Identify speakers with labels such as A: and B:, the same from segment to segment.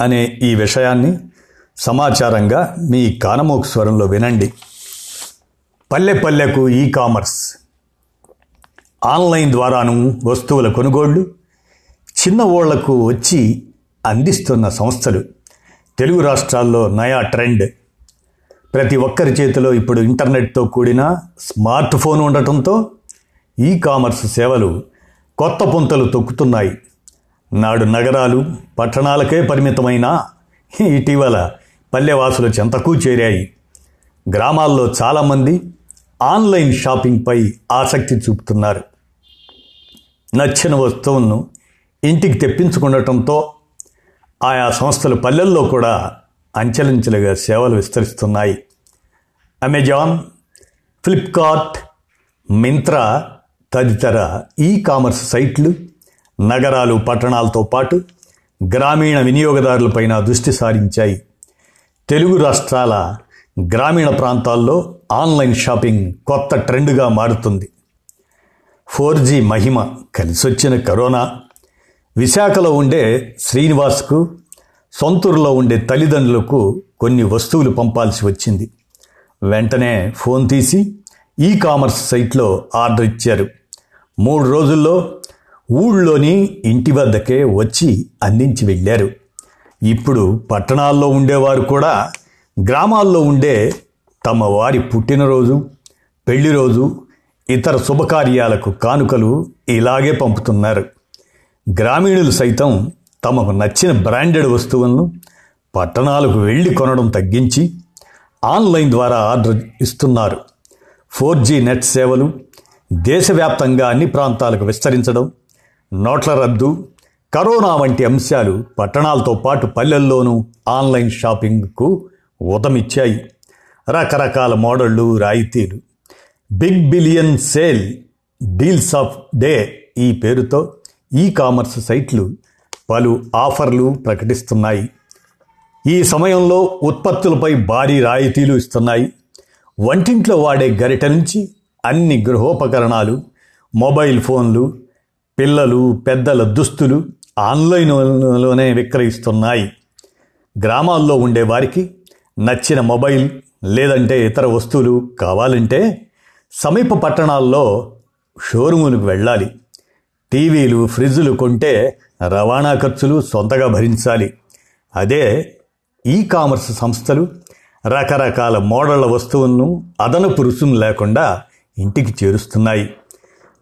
A: అనే ఈ విషయాన్ని సమాచారంగా మీ కానమోకు స్వరంలో వినండి. పల్లె పల్లెకు ఈ కామర్స్ ఆన్లైన్ ద్వారాను వస్తువుల కొనుగోళ్ళు చిన్న ఓళ్ళకు వచ్చి అందిస్తున్న సంస్థలు. తెలుగు రాష్ట్రాల్లో నయా ట్రెండ్. ప్రతి ఒక్కరి చేతిలో ఇప్పుడు ఇంటర్నెట్తో కూడిన స్మార్ట్ ఫోన్ ఉండటంతో ఈ కామర్స్ సేవలు కొత్త పుంతలు తొక్కుతున్నాయి. నాడు నగరాలు పట్టణాలకే పరిమితమైన ఇటీవల పల్లెవాసుల చెంతకు చేరాయి. గ్రామాల్లో చాలామంది ఆన్లైన్ షాపింగ్పై ఆసక్తి చూపుతున్నారు. నచ్చిన వస్తువులను ఇంటికి తెప్పించుకుండటంతో ఆయా సంస్థలు పల్లెల్లో కూడా అంచెలంచెలుగా సేవలు విస్తరిస్తున్నాయి. అమెజాన్ ఫ్లిప్కార్ట్ మింత్రా తదితర ఈ కామర్స్ సైట్లు నగరాలు పట్టణాలతో పాటు గ్రామీణ వినియోగదారులపైన దృష్టి సారించాయి. తెలుగు రాష్ట్రాల గ్రామీణ ప్రాంతాల్లో ఆన్లైన్ షాపింగ్ కొత్త ట్రెండ్గా మారుతుంది. ఫోర్ జీ మహిమ కలిసొచ్చిన కరోనా. విశాఖలో ఉండే శ్రీనివాస్కు సొంతూరులో ఉండే తల్లిదండ్రులకు కొన్ని వస్తువులు పంపాల్సి వచ్చింది. వెంటనే ఫోన్ తీసి ఈ కామర్స్ సైట్లో ఆర్డర్ ఇచ్చారు. మూడు రోజుల్లో ఊళ్ళోని ఇంటి వద్దకే వచ్చి అందించి వెళ్ళారు. ఇప్పుడు పట్టణాల్లో ఉండేవారు కూడా గ్రామాల్లో ఉండే తమ వారి పుట్టినరోజు పెళ్ళి రోజు ఇతర శుభకార్యాలకు కానుకలు ఇలాగే పంపుతున్నారు. గ్రామీణులు సైతం తమకు నచ్చిన బ్రాండెడ్ వస్తువులను పట్టణాలకు వెళ్ళి కొనడం తగ్గించి ఆన్లైన్ ద్వారా ఆర్డర్ ఇస్తున్నారు. ఫోర్ జీ నెట్ సేవలు దేశవ్యాప్తంగా అన్ని ప్రాంతాలకు విస్తరించడం నోట్ల రద్దు కరోనా వంటి అంశాలు పట్టణాలతో పాటు పల్లెల్లోనూ ఆన్లైన్ షాపింగ్కు ఉదమిచ్చాయి రకరకాల మోడళ్ళు రాయితీలు. Big billion sale deals of day ఈ పేరుతో ఈ కామర్స్ సైట్లు పలు ఆఫర్లు ప్రకటిస్తున్నాయి. ఈ సమయంలో ఉత్పత్తులపై భారీ రాయితీలు ఇస్తున్నాయి. వంటింట్లో వాడే గరిట నుంచి అన్ని గృహోపకరణాలు మొబైల్ ఫోన్లు పిల్లలు పెద్దల దుస్తులు ఆన్లైన్లోనే విక్రయిస్తున్నాయి. గ్రామాల్లో ఉండే వారికి నచ్చిన మొబైల్ లేదంటే ఇతర వస్తువులు కావాలంటే సమీప పట్టణాల్లో షోరూములకు వెళ్ళాలి. టీవీలు ఫ్రిడ్జులు కొంటే రవాణా ఖర్చులు సొంతగా భరించాలి. అదే ఈ కామర్స్ సంస్థలు రకరకాల మోడళ్ళ వస్తువులను అదనపు రుసుము లేకుండా ఇంటికి చేరుస్తున్నాయి.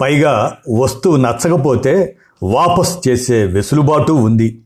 A: పైగా వస్తువు నచ్చకపోతే వాపస్ చేసే వెసులుబాటు ఉంది.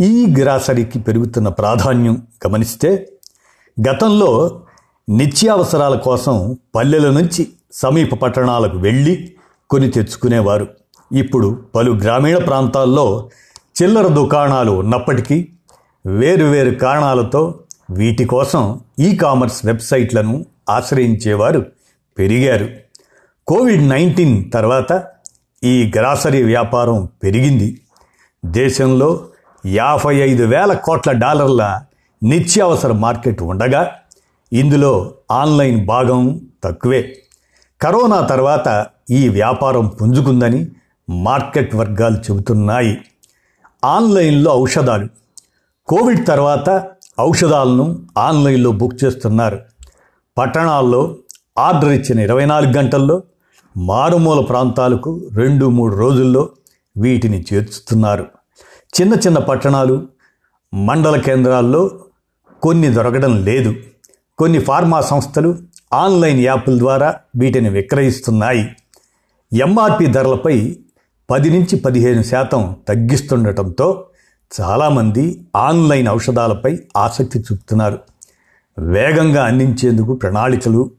A: ఈ గ్రాసరీకి పెరుగుతున్న ప్రాధాన్యం గమనిస్తే గతంలో నిత్యావసరాల కోసం పల్లెల నుంచి సమీప పట్టణాలకు వెళ్ళి కొని తెచ్చుకునేవారు. ఇప్పుడు పలు గ్రామీణ ప్రాంతాల్లో చిల్లర దుకాణాలు ఉన్నప్పటికీ వేరువేరు కారణాలతో వీటి కోసం ఈ కామర్స్ వెబ్సైట్లను ఆశ్రయించేవారు పెరిగారు. కోవిడ్ నైన్టీన్ తర్వాత ఈ గ్రాసరీ వ్యాపారం పెరిగింది. దేశంలో యాభై ఐదు వేల కోట్ల డాలర్ల నిత్యావసర మార్కెట్ ఉండగా ఇందులో ఆన్లైన్ భాగం తక్కువే. కరోనా తర్వాత ఈ వ్యాపారం పుంజుకుందని మార్కెట్ వర్గాలు చెబుతున్నాయి. ఆన్లైన్లో ఔషధాలు. కోవిడ్ తర్వాత ఔషధాలను ఆన్లైన్లో బుక్ చేస్తున్నారు. పట్టణాల్లో ఆర్డర్ ఇచ్చిన ఇరవై నాలుగు గంటల్లో మారుమూల ప్రాంతాలకు రెండు మూడు రోజుల్లో వీటిని చేర్చుతున్నారు. చిన్న చిన్న పట్టణాలు మండల కేంద్రాల్లో కొన్ని దొరకడం లేదు. కొన్ని ఫార్మా సంస్థలు ఆన్లైన్ యాప్ల ద్వారా వీటిని విక్రయిస్తున్నాయి. ఎంఆర్పి ధరలపై పది నుంచి పదిహేను శాతం తగ్గిస్తుండటంతో చాలామంది ఆన్లైన్ ఔషధాలపై ఆసక్తి చూపుతున్నారు. వేగంగా అందించేందుకు ప్రణాళికలు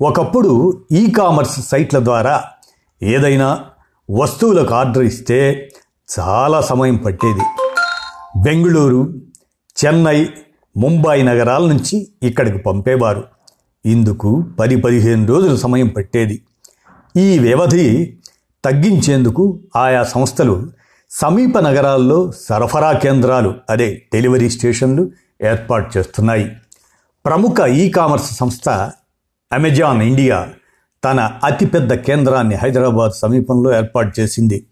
A: ఒకప్పుడు ఈ కామర్స్ సైట్ల ద్వారా ఏదైనా వస్తువులకు ఆర్డర్ ఇస్తే చాలా సమయం పట్టేది. బెంగళూరు చెన్నై ముంబై నగరాల నుంచి ఇక్కడికి పంపేవారు. ఇందుకు పది పదిహేను రోజులు సమయం పట్టేది. ఈ వ్యవధి తగ్గించేందుకు ఆయా సంస్థలు సమీప నగరాల్లో సరఫరా కేంద్రాలు అదే డెలివరీ స్టేషన్లు ఏర్పాటు చేస్తున్నాయి. ప్రముఖ ఈ కామర్స్ సంస్థ అమెజాన్ ఇండియా తన అతిపెద్ద కేంద్రాన్ని హైదరాబాద్ సమీపంలో ఏర్పాటు చేసింది.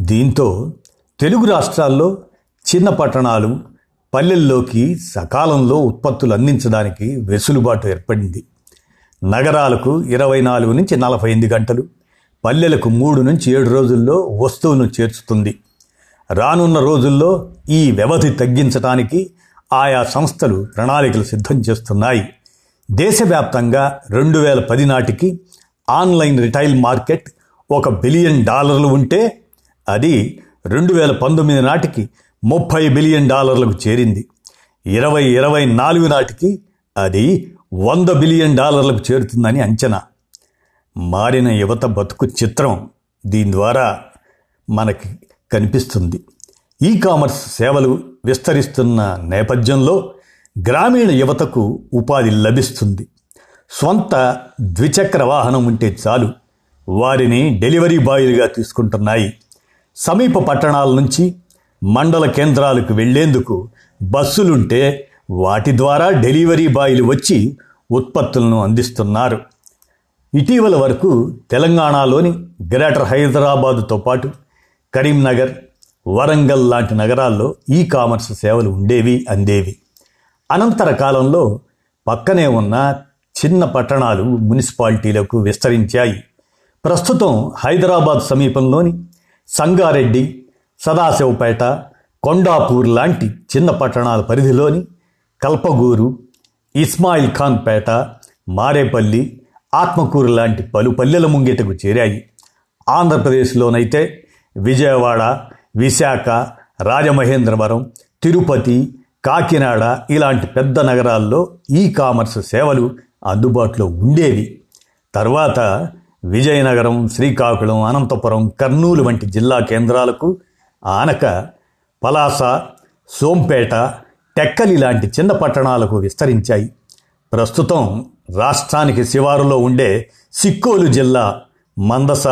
A: దీంతో తెలుగు రాష్ట్రాల్లో చిన్న పట్టణాలు పల్లెల్లోకి సకాలంలో ఉత్పత్తులు అందించడానికి వెసులుబాటు ఏర్పడింది. నగరాలకు ఇరవై నాలుగు నుంచి నలభై ఎనిమిది గంటలు పల్లెలకు మూడు నుంచి ఏడు రోజుల్లో వస్తువును చేర్చుతుంది. రానున్న రోజుల్లో ఈ వ్యవధి తగ్గించడానికి ఆయా సంస్థలు ప్రణాళికలు సిద్ధం చేస్తున్నాయి. దేశవ్యాప్తంగా రెండు వేల పది నాటికి ఆన్లైన్ రిటైల్ మార్కెట్ ఒక బిలియన్ డాలర్లు ఉంటే అది రెండు వేల పంతొమ్మిది నాటికి ముప్పై బిలియన్ డాలర్లకు చేరింది. ఇరవై ఇరవై నాలుగు నాటికి అది వంద బిలియన్ డాలర్లకు చేరుతుందని అంచనా. మారిన యువత బతుకు చిత్రం దీని ద్వారా మనకి కనిపిస్తుంది. ఈ కామర్స్ సేవలు విస్తరిస్తున్న నేపథ్యంలో గ్రామీణ యువతకు ఉపాధి లభిస్తుంది. స్వంత ద్విచక్ర వాహనం ఉంటే చాలు. వారిని డెలివరీ బాయ్లుగా తీసుకుంటున్నాయి. సమీప పట్టణాల నుంచి మండల కేంద్రాలకు వెళ్ళేందుకు బస్సులుంటే వాటి ద్వారా డెలివరీ బాయ్లు వచ్చి ఉత్పత్తులను అందిస్తున్నారు. ఇటీవల వరకు తెలంగాణలోని గ్రేటర్ హైదరాబాదుతో పాటు కరీంనగర్ వరంగల్ లాంటి నగరాల్లో ఈ కామర్స్ సేవలు ఉండేవి అందేవి. అనంతర కాలంలో పక్కనే ఉన్న చిన్న పట్టణాలు మున్సిపాలిటీలకు విస్తరించాయి. ప్రస్తుతం హైదరాబాద్ సమీపంలోని సంగారెడ్డి సదాశివపేట కొండాపూర్ లాంటి చిన్న పట్టణాల పరిధిలోని కల్పగూరు ఇస్మాయిల్ ఖాన్ పేట మారేపల్లి ఆత్మకూరు లాంటి పలు పల్లెల ముంగిటకు చేరాయి. ఆంధ్రప్రదేశ్లోనైతే విజయవాడ విశాఖ రాజమహేంద్రవరం తిరుపతి కాకినాడ ఇలాంటి పెద్ద నగరాల్లో ఈ కామర్స్ సేవలు అందుబాటులో ఉండేవి. తర్వాత విజయనగరం శ్రీకాకుళం అనంతపురం కర్నూలు వంటి జిల్లా కేంద్రాలకు ఆనక పలాస సోంపేట టెక్కలి లాంటి చిన్న పట్టణాలకు విస్తరించాయి. ప్రస్తుతం రాష్ట్రానికి శివారులో ఉండే సిక్కోలు జిల్లా మందస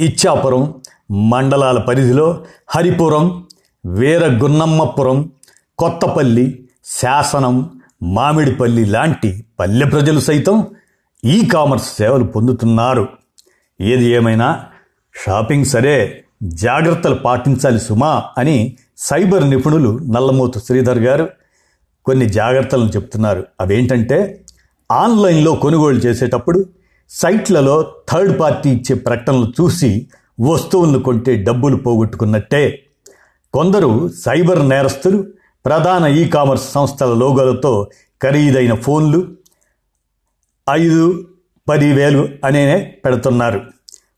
A: ఇచ్చాపురం మండలాల పరిధిలో హరిపురం వీరగున్నమ్మపురం కొత్తపల్లి శాసనం మామిడిపల్లి లాంటి పల్లె ప్రజలు సైతం ఈ కామర్స్ సేవలు పొందుతున్నారు. ఏది ఏమైనా షాపింగ్ సరే జాగ్రత్తలు పాటించాలి సుమా అని సైబర్ నిపుణులు నల్లమూతు శ్రీధర్ గారు కొన్ని జాగ్రత్తలను చెప్తున్నారు. అవేంటంటే ఆన్లైన్లో కొనుగోలు చేసేటప్పుడు సైట్లలో థర్డ్ పార్టీ ఇచ్చే ప్రకటనలు చూసి వస్తువులను కొంటే డబ్బులు పోగొట్టుకున్నట్టే. కొందరు సైబర్ నేరస్తులు ప్రధాన ఈ కామర్స్ సంస్థల లోగోలతో ఖరీదైన ఫోన్లు ఐదు పదివేలు అనే పెడుతున్నారు.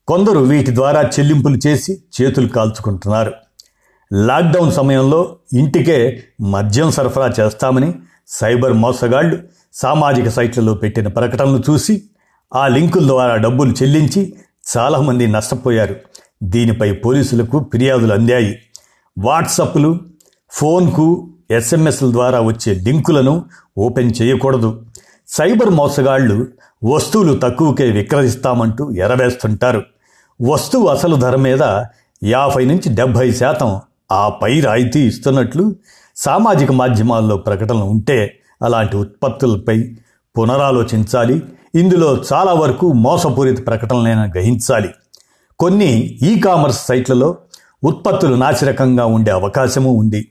A: కొందరు వీటి ద్వారా చెల్లింపులు చేసి చేతులు కాల్చుకుంటున్నారు. లాక్డౌన్ సమయంలో ఇంటికే మద్యం సరఫరా చేస్తామని సైబర్ మోసగాళ్ళు సామాజిక సైట్లలో పెట్టిన ప్రకటనలు చూసి ఆ లింకుల ద్వారా డబ్బులు చెల్లించి చాలామంది నష్టపోయారు. దీనిపై పోలీసులకు ఫిర్యాదులు అందాయి. వాట్సప్లు ఫోన్కు ఎస్ఎంఎస్ల ద్వారా వచ్చే లింకులను ఓపెన్ చేయకూడదు. సైబర్ మోసగాళ్ళు వస్తువులు తక్కువకే విక్రయిస్తామంటూ ఎరవేస్తుంటారు. వస్తువు అసలు ధర మీద యాభై నుంచి డెబ్భై శాతం ఆ పై రాయితీ ఇస్తున్నట్లు సామాజిక మాధ్యమాల్లో ప్రకటనలు ఉంటే అలాంటి ఉత్పత్తులపై పునరాలోచించాలి. ఇందులో చాలా వరకు మోసపూరిత ప్రకటనలైనా గ్రహించాలి. కొన్ని ఈ కామర్స్ సైట్లలో ఉత్పత్తులు నాసిరకంగా ఉండే అవకాశము ఉంది.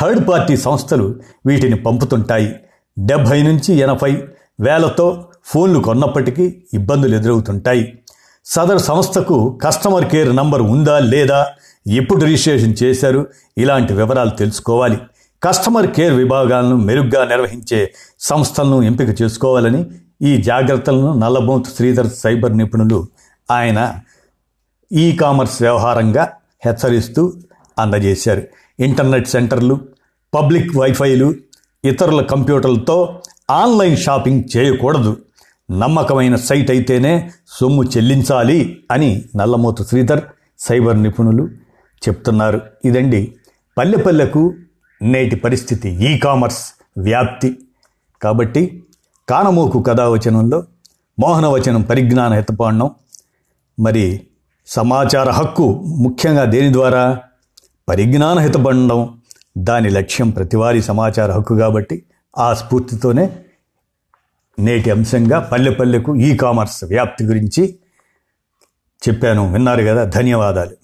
A: థర్డ్ పార్టీ సంస్థలు వీటిని పంపుతుంటాయి. డెబ్భై నుంచి ఎనభై వేలతో ఫోన్లు కొన్నప్పటికీ ఇబ్బందులు ఎదురవుతుంటాయి. సదరు సంస్థకు కస్టమర్ కేర్ నంబర్ ఉందా లేదా ఎప్పుడు రిజిస్ట్రేషన్ చేశారు ఇలాంటి వివరాలు తెలుసుకోవాలి. కస్టమర్ కేర్ విభాగాలను మెరుగ్గా నిర్వహించే సంస్థలను ఎంపిక చేసుకోవాలని ఈ జాగ్రత్తలను నల్లబోతు శ్రీధర్ సైబర్ నిపుణులు ఆయన ఈ కామర్స్ వ్యవహారంగా హెచ్చరిస్తూ అందజేశారు. ఇంటర్నెట్ సెంటర్లు పబ్లిక్ వైఫైలు ఇతరుల కంప్యూటర్లతో ఆన్లైన్ షాపింగ్ చేయకూడదు. నమ్మకమైన సైట్ అయితేనే సొమ్ము చెల్లించాలి అని నల్లమోతు శ్రీధర్ సైబర్ నిపుణులు చెప్తున్నారు. ఇదండి పల్లె పల్లెకు నేటి పరిస్థితి ఈ కామర్స్ వ్యాప్తి. కాబట్టి కానమోకు కథావచనంలో మోహనవచనం పరిజ్ఞాన హితపాండం మరి సమాచార హక్కు ముఖ్యంగా దేని ద్వారా పరిజ్ఞాన హితబండం దాని లక్ష్యం ప్రతివారీ సమాచార హక్కు కాబట్టి ఆ స్ఫూర్తితోనే నేటి అంశంగా పల్లె పల్లెకు ఈ కామర్స్ వ్యాప్తి గురించి చెప్పాను. విన్నారు కదా ధన్యవాదాలు.